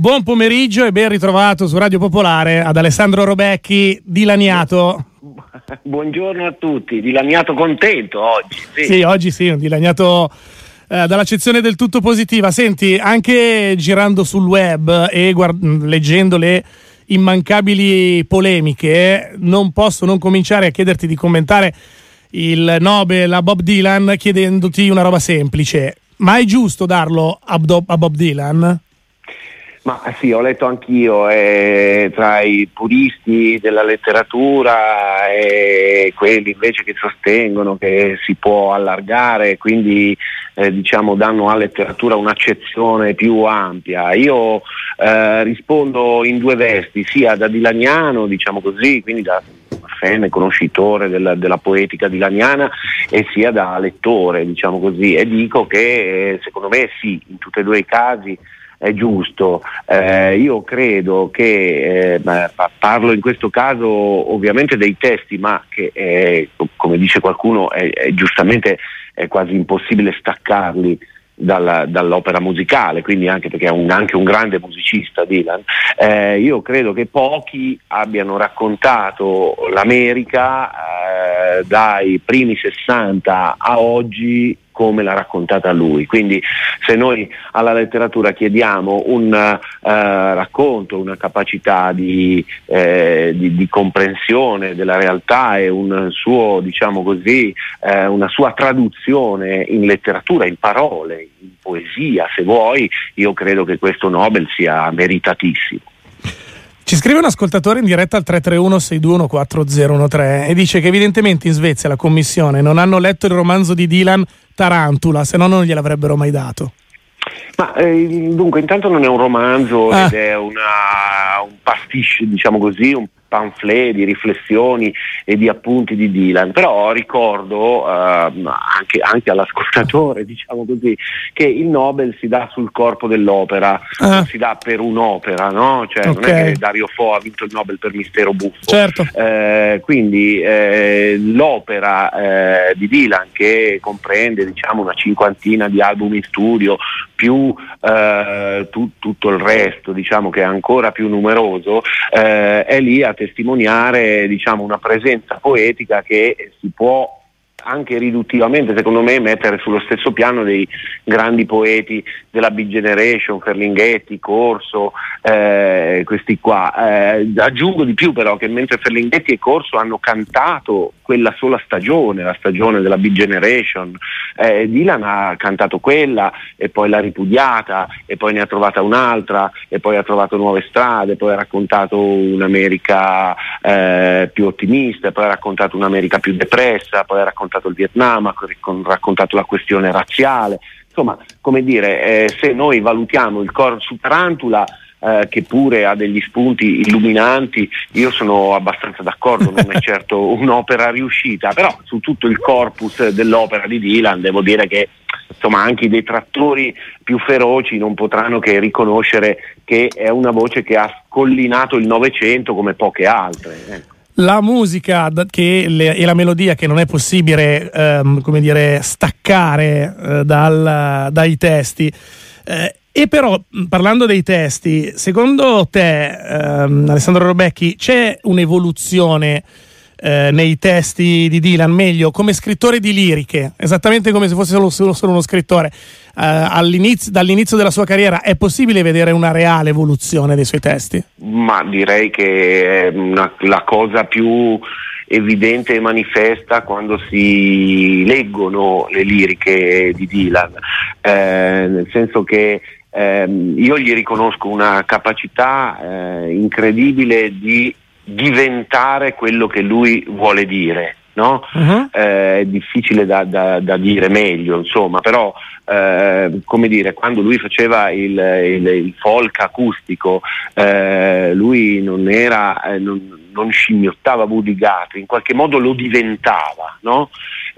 Buon pomeriggio e ben ritrovato su Radio Popolare ad Alessandro Robecchi, dilaniato. Buongiorno a tutti, dilaniato contento oggi. Sì, sì oggi sì, un dilaniato eh, dall'accezione del tutto positiva. Senti, anche girando sul web e guard- leggendo le immancabili polemiche, non posso non cominciare a chiederti di commentare il Nobel a Bob Dylan chiedendoti una roba semplice. Ma è giusto darlo a, Bob Dylan? Ma sì, ho letto anch'io, eh, tra i puristi della letteratura e quelli invece che sostengono che si può allargare, quindi eh, diciamo, danno alla letteratura un'accezione più ampia. Io eh, rispondo in due vesti, sia da dilaniano, diciamo così, quindi da fan, conoscitore della, della, poetica dilaniana e sia da lettore, diciamo così, e dico che eh, secondo me sì, in tutti e due i casi è giusto. Eh, io credo che, eh, parlo in questo caso ovviamente dei testi, ma che eh, come dice qualcuno è, è giustamente è quasi impossibile staccarli dalla, dall'opera musicale, quindi anche perché è un, anche un grande musicista Dylan, eh, io credo che pochi abbiano raccontato l'America eh, dai primi 60 a oggi come l'ha raccontata lui. Quindi se noi alla letteratura chiediamo un uh, racconto, una capacità di, eh, di, di, comprensione della realtà e un suo, diciamo così, eh, una sua traduzione in letteratura, in parole, in poesia, se vuoi, io credo che questo Nobel sia meritatissimo. Ci scrive un ascoltatore in diretta al 331-621-4013 e dice che evidentemente in Svezia la commissione non hanno letto il romanzo di Dylan Tarantula, se no non gliel'avrebbero mai dato. Ma eh, dunque, intanto non è un romanzo ah. ed è una, un pastiche, diciamo così, un pamphlet di riflessioni e di appunti di Dylan, però ricordo eh, anche, anche, all'ascoltatore, diciamo così, che il Nobel si dà sul corpo dell'opera, ah. non si dà per un'opera, no? Cioè, okay. non è che Dario Fo ha vinto il Nobel per Mistero Buffo. Certo. Eh, quindi eh, l'opera eh, di Dylan che comprende diciamo, una cinquantina di album in studio, più eh, tu, tutto il resto, diciamo che è ancora più numeroso, eh, è lì a testimoniare diciamo, una presenza poetica che si può anche riduttivamente, secondo me, mettere sullo stesso piano dei grandi poeti della Big Generation, Ferlinghetti, Corso, eh, questi qua. Eh, aggiungo di più però che mentre Ferlinghetti e Corso hanno cantato quella sola stagione, la stagione della Big Generation, eh, Dylan ha cantato quella e poi l'ha ripudiata e poi ne ha trovata un'altra e poi ha trovato nuove strade, poi ha raccontato un'America eh, più ottimista, poi ha raccontato un'America più depressa, poi ha raccontato il Vietnam, ha raccontato la questione razziale. Insomma, come dire, eh, se noi valutiamo il cor su Tarantula, eh, che pure ha degli spunti illuminanti, io sono abbastanza d'accordo, non è certo un'opera riuscita, però su tutto il corpus dell'opera di Dylan devo dire che insomma, anche i detrattori più feroci non potranno che riconoscere che è una voce che ha scollinato il Novecento come poche altre. Ecco la musica le, e la melodia che non è possibile ehm, come dire, staccare eh, dal, dai testi. Eh, e però parlando dei testi, secondo te, ehm, Alessandro Robecchi, c'è un'evoluzione eh, nei testi di Dylan, meglio come scrittore di liriche, esattamente come se fosse solo, solo, solo uno scrittore, eh, dall'inizio della sua carriera, è possibile vedere una reale evoluzione dei suoi testi? Ma direi che è una, la cosa più evidente e manifesta quando si leggono le liriche di Dylan, eh, nel senso che io gli riconosco una capacità eh, incredibile di diventare quello che lui vuole dire. No? Uh-huh. Eh, è difficile da, da, da, dire meglio, insomma, però eh, come dire, quando lui faceva il, il, il folk acustico, eh, lui non era, eh, non, non scimmiottava Woody Guthrie, in qualche modo lo diventava, no?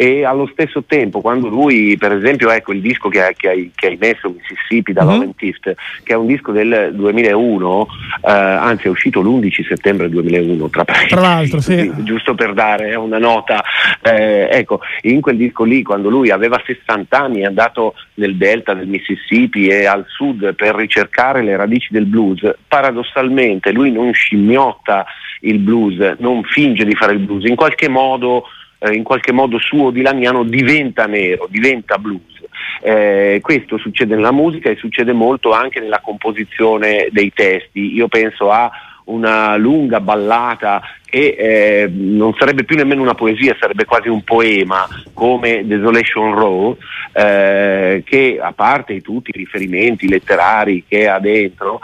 E allo stesso tempo quando lui per esempio ecco il disco che, che, hai, che hai, messo Mississippi da mm-hmm. Tift che è un disco del 2001 eh, anzi è uscito l'11 settembre 2001 tra, tra l'altro sì. giusto per dare una nota eh, ecco in quel disco lì quando lui aveva 60 anni è andato nel delta del Mississippi e al sud per ricercare le radici del blues paradossalmente lui non scimmiotta il blues non finge di fare il blues in qualche modo eh, in qualche modo suo dilaniano diventa nero, diventa blues. Eh, questo succede nella musica e succede molto anche nella composizione dei testi. Io penso a una lunga ballata e eh, non sarebbe più nemmeno una poesia, sarebbe quasi un poema come Desolation Row, eh, che a parte tutti i riferimenti letterari che ha dentro,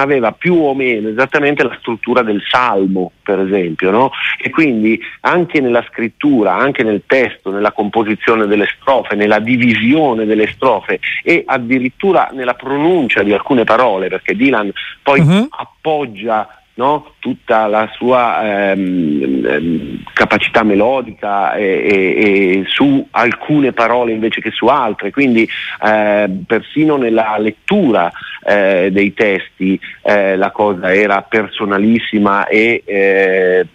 aveva più o meno esattamente la struttura del salmo, per esempio, no? e quindi anche nella scrittura, anche nel testo, nella composizione delle strofe, nella divisione delle strofe e addirittura nella pronuncia di alcune parole, perché Dylan poi uh-huh. appoggia no? tutta la sua ehm, ehm, capacità melodica e, e, e, su alcune parole invece che su altre, quindi eh, persino nella lettura eh, dei testi eh, la cosa era personalissima e eh,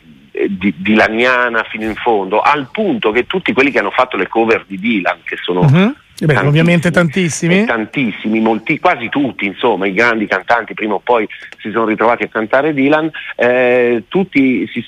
di, dilaniana fino in fondo, al punto che tutti quelli che hanno fatto le cover di Dylan, che sono uh-huh. Beh, ovviamente tantissimi. Tantissimi, molti, quasi tutti, insomma, i grandi cantanti prima o poi si sono ritrovati a cantare Dylan, eh, tutti si,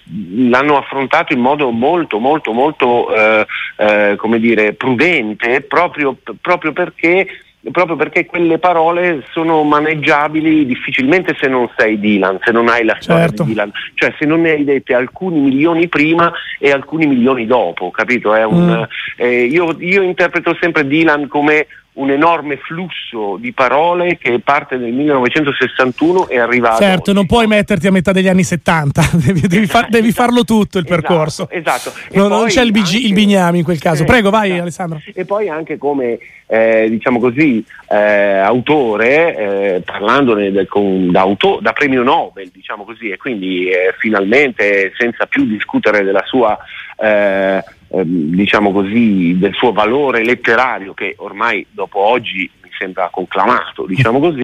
l'hanno affrontato in modo molto, molto, molto, eh, eh, come dire, prudente, proprio, proprio perché proprio perché quelle parole sono maneggiabili difficilmente se non sei Dylan, se non hai la storia certo. di Dylan, cioè se non ne hai dette alcuni milioni prima e alcuni milioni dopo, capito? Un, mm. eh, io, io interpreto sempre Dylan come un enorme flusso di parole che parte nel 1961 e arriva certo non puoi metterti a metà degli anni 70 devi, devi, far, devi farlo tutto il esatto, percorso esatto no, non c'è il, BG, anche, il, bignami in quel caso. prego vai esatto. Alessandro. E poi anche come eh, diciamo così eh, autore eh, parlandone del, con, da, auto, da, premio Nobel diciamo così e quindi eh, finalmente senza più discutere della sua eh, ehm, diciamo così, del suo valore letterario che ormai dopo oggi mi sembra conclamato, diciamo così,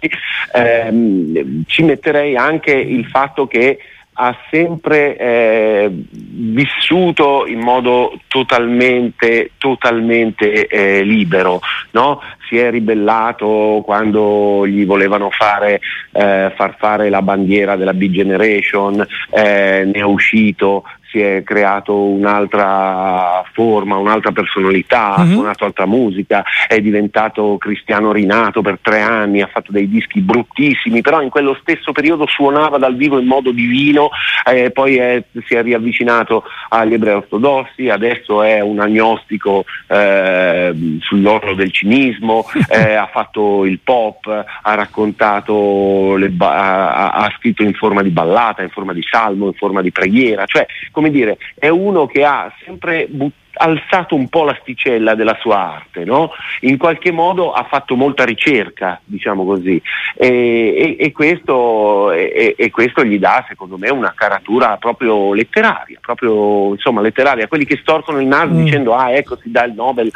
ehm, ci metterei anche il fatto che ha sempre eh, vissuto in modo totalmente, totalmente eh, libero, no? si è ribellato quando gli volevano fare, eh, far fare la bandiera della Big Generation, eh, ne è uscito si è creato un'altra forma, un'altra personalità, ha mm-hmm. suonato altra musica, è diventato Cristiano Rinato per tre anni, ha fatto dei dischi bruttissimi, però in quello stesso periodo suonava dal vivo in modo divino, eh, poi è, si è riavvicinato agli ebrei ortodossi, adesso è un agnostico eh, sull'orlo del cinismo, eh, ha fatto il pop, ha raccontato, ba- ha, ha scritto in forma di ballata, in forma di salmo, in forma di preghiera, cioè come dire, è uno che ha sempre buttato alzato un po' l'asticella della sua arte, no? in qualche modo ha fatto molta ricerca, diciamo così, e, e, e, questo, e, questo, gli dà secondo me una caratura proprio letteraria, proprio insomma letteraria, quelli che storcono il naso mm. dicendo ah ecco si dà il Nobel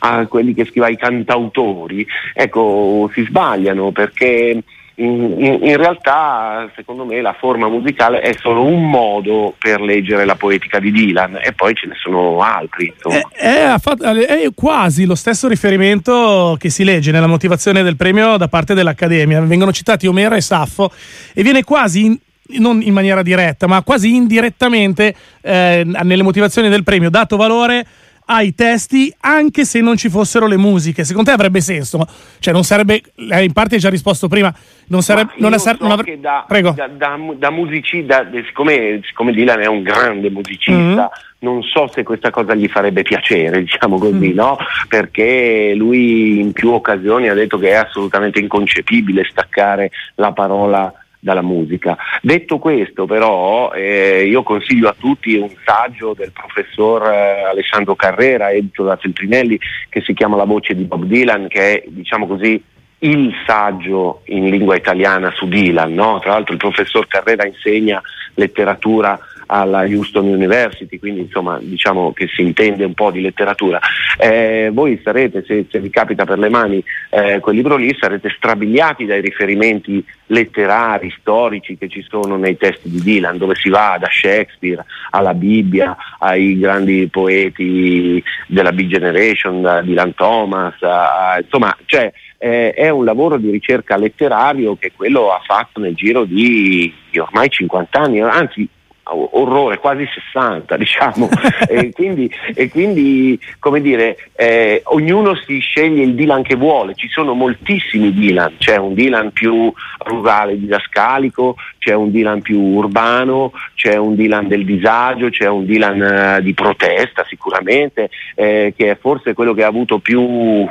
a quelli che scrivono ai cantautori, ecco si sbagliano perché in, in, realtà secondo me la forma musicale è solo un modo per leggere la poetica di Dylan e poi ce ne sono altri. È, è, è, quasi lo stesso riferimento che si legge nella motivazione del premio da parte dell'Accademia. Vengono citati Omero e Saffo e viene quasi in, non in maniera diretta, ma quasi indirettamente eh, nelle motivazioni del premio dato valore ai testi anche se non ci fossero le musiche. Secondo te avrebbe senso? Cioè, non sarebbe. Eh, in parte hai già risposto prima. Non sarebbe. Non, so non avre... da, Prego. Da, da, da musicista, siccome, siccome, Dylan è un grande musicista. Mm-hmm. Non so se questa cosa gli farebbe piacere, diciamo così, mm. no? Perché lui in più occasioni ha detto che è assolutamente inconcepibile staccare la parola dalla musica. Detto questo però eh, io consiglio a tutti un saggio del professor eh, Alessandro Carrera, edito da Feltrinelli, che si chiama La voce di Bob Dylan, che è diciamo così il saggio in lingua italiana su Dylan. No? Tra l'altro il professor Carrera insegna letteratura alla Houston University, quindi insomma diciamo che si intende un po' di letteratura. Eh, voi sarete, se, se, vi capita per le mani eh, quel libro lì, sarete strabiliati dai riferimenti letterari, storici che ci sono nei testi di Dylan, dove si va da Shakespeare alla Bibbia, ai grandi poeti della Big Generation, da Dylan Thomas, a, insomma, cioè, eh, è un lavoro di ricerca letterario che quello ha fatto nel giro di, ormai 50 anni, anzi orrore, quasi 60 diciamo, e, quindi, e, quindi, come dire, eh, ognuno si sceglie il Dylan che vuole, ci sono moltissimi Dylan, c'è un Dylan più rurale didascalico, c'è un Dylan più urbano, c'è un Dylan del disagio, c'è un Dylan eh, di protesta sicuramente, eh, che è forse quello che ha avuto più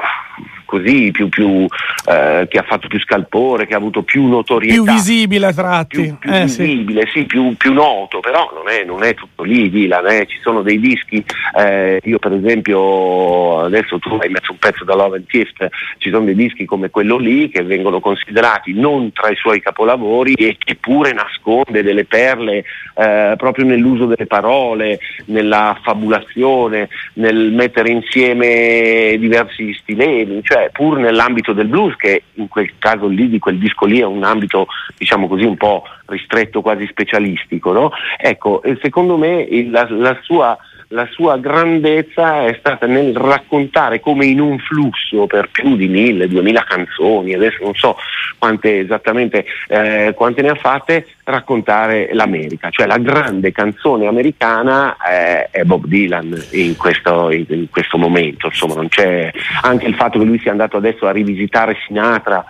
così, più, più, eh, che ha fatto più scalpore, che ha avuto più notorietà. Più visibile a tratti. Più, più eh, visibile, sì, sì più, più, noto, però non è, non è tutto lì Dylan, eh. ci sono dei dischi, eh, io per esempio adesso tu hai messo un pezzo da Love and Gift, ci sono dei dischi come quello lì che vengono considerati non tra i suoi capolavori e che pure nasconde delle perle eh, proprio nell'uso delle parole, nella fabulazione, nel mettere insieme diversi stilemi, cioè cioè pur nell'ambito del blues, che in quel caso lì, di quel disco lì, è un ambito, diciamo così, un po' ristretto, quasi specialistico, no? Ecco, secondo me la, la sua la sua grandezza è stata nel raccontare come in un flusso per più di mille, duemila canzoni, adesso non so quante esattamente eh, quante ne ha fatte, raccontare l'America, cioè la grande canzone americana eh, è Bob Dylan in questo, in, in questo momento, insomma non c'è anche il fatto che lui sia andato adesso a rivisitare Sinatra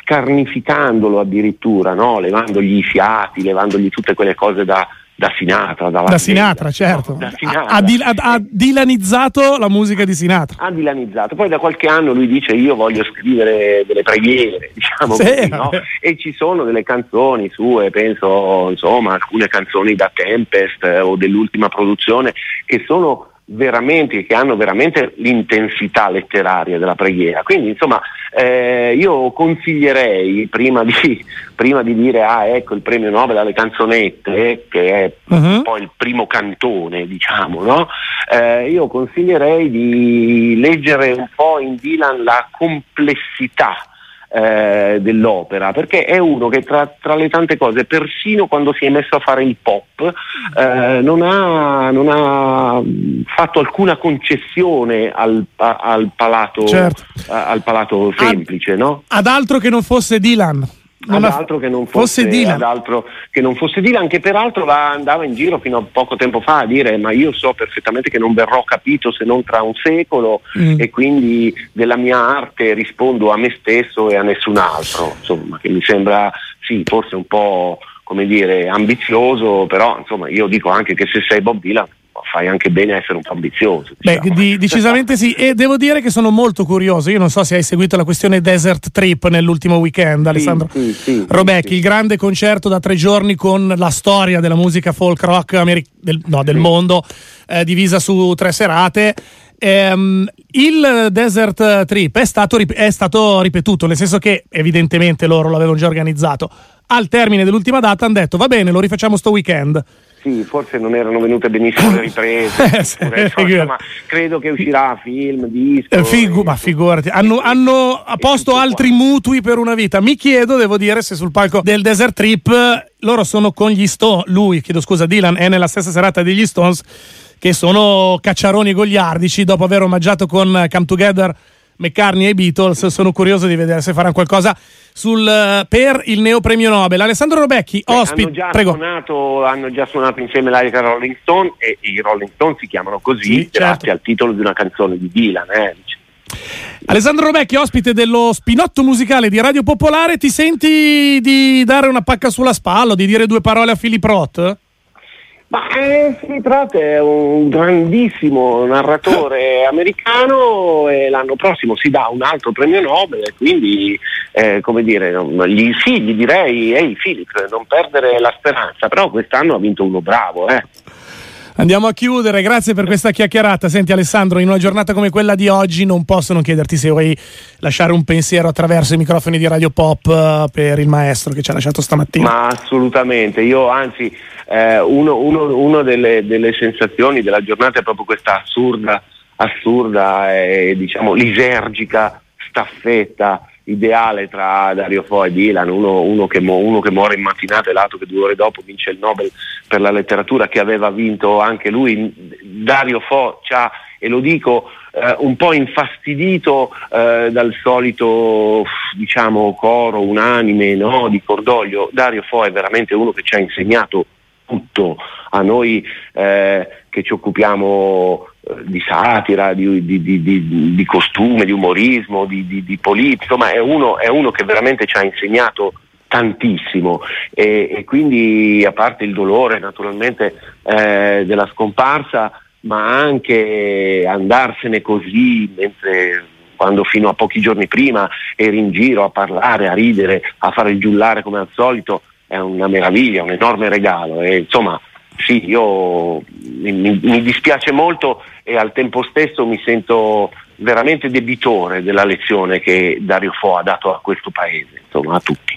scarnificandolo addirittura, no? levandogli i fiati, levandogli tutte quelle cose da, da Sinatra. Da Sinatra, certo. Da Sinatra. Ha, ha, ha, dilanizzato la musica di Sinatra. Ha dilanizzato. Poi da qualche anno lui dice io voglio scrivere delle preghiere, diciamo sì, così, no? E ci sono delle canzoni sue, penso, insomma, alcune canzoni da Tempest eh, o dell'ultima produzione che sono veramente, che hanno veramente l'intensità letteraria della preghiera. Quindi insomma eh, io consiglierei prima di, prima di, dire ah ecco il premio Nobel alle canzonette, che è uh-huh. un po' il primo cantone, diciamo, no? eh, io consiglierei di leggere un po' in Dylan la complessità eh, dell'opera, perché è uno che tra, tra, le tante cose, persino quando si è messo a fare il pop, eh, non, ha, non, ha, fatto alcuna concessione al, al palato, certo. al palato semplice. Ad, no? ad altro che non fosse Dylan ad altro che non fosse, fosse Dylan. altro che non fosse Dylan, che peraltro va, andava in giro fino a poco tempo fa a dire ma io so perfettamente che non verrò capito se non tra un secolo mm. e quindi della mia arte rispondo a me stesso e a nessun altro, insomma, che mi sembra sì, forse un po' come dire ambizioso, però insomma io dico anche che se sei Bob Dylan fai anche bene a essere un po' ambizioso. Diciamo. Beh, di, decisamente sì, e devo dire che sono molto curioso. Io non so se hai seguito la questione Desert Trip nell'ultimo weekend, Alessandro sì, sì, Robecchi, il grande concerto da tre giorni con la storia della musica folk rock Ameri- del, no, del mondo, eh, divisa su tre serate. Um, il Desert Trip è stato, è stato, ripetuto, nel senso che evidentemente loro l'avevano già organizzato. Al termine dell'ultima data hanno detto va bene, lo rifacciamo sto weekend sì, forse non erano venute benissimo le riprese, eh, pure, ma credo che uscirà film, disco. Eh, figu- ma figurati, hanno, hanno posto altri qua. mutui per una vita. Mi chiedo, devo dire, se sul palco del Desert Trip loro sono con gli Stones, lui, chiedo scusa, Dylan è nella stessa serata degli Stones, che sono cacciaroni goliardici dopo aver omaggiato con Come Together McCartney e i Beatles. Sono curioso di vedere se faranno qualcosa sul, eh, per il Neo Premio Nobel. Alessandro Robecchi, ospite. Hanno, già suonato, hanno già suonato insieme l'Arica Rolling Stone e i Rolling Stone si chiamano così sì, grazie certo. al titolo di una canzone di Dylan. Eh. Alessandro Robecchi, ospite dello spinotto musicale di Radio Popolare, ti senti di dare una pacca sulla spalla, di dire due parole a Philip Roth? Ma eh, Roth è un grandissimo narratore americano e l'anno prossimo si dà un altro premio Nobel, quindi eh, come dire, gli, sì, gli direi, ehi Philip, non perdere la speranza, però quest'anno ha vinto uno bravo. Eh. Andiamo a chiudere, grazie per questa chiacchierata. Senti Alessandro, in una giornata come quella di oggi non posso non chiederti se vuoi lasciare un pensiero attraverso i microfoni di Radio Pop eh, per il maestro che ci ha lasciato stamattina. Ma assolutamente, io anzi, eh, uno delle, delle sensazioni della giornata è proprio questa assurda, assurda e diciamo lisergica staffetta ideale tra Dario Fo e Dylan, uno, uno, che, uno, che, muore in mattinata e l'altro che due ore dopo vince il Nobel per la letteratura che aveva vinto anche lui. Dario Fo c'ha, e lo dico, eh, un po' infastidito eh, dal solito diciamo, coro unanime no, di cordoglio. Dario Fo è veramente uno che ci ha insegnato tutto. A noi eh, che ci occupiamo eh, di satira, di, di, di, di, costume, di umorismo, di, politica, ma è uno, è uno, che veramente ci ha insegnato tantissimo. E, e quindi a parte il dolore naturalmente eh, della scomparsa, ma anche andarsene così mentre quando fino a pochi giorni prima eri in giro a parlare, a ridere, a fare il giullare come al solito, è una meraviglia, un enorme regalo. E, insomma, sì, io mi, mi, dispiace molto e al tempo stesso mi sento veramente debitore della lezione che Dario Fo ha dato a questo paese, insomma a tutti.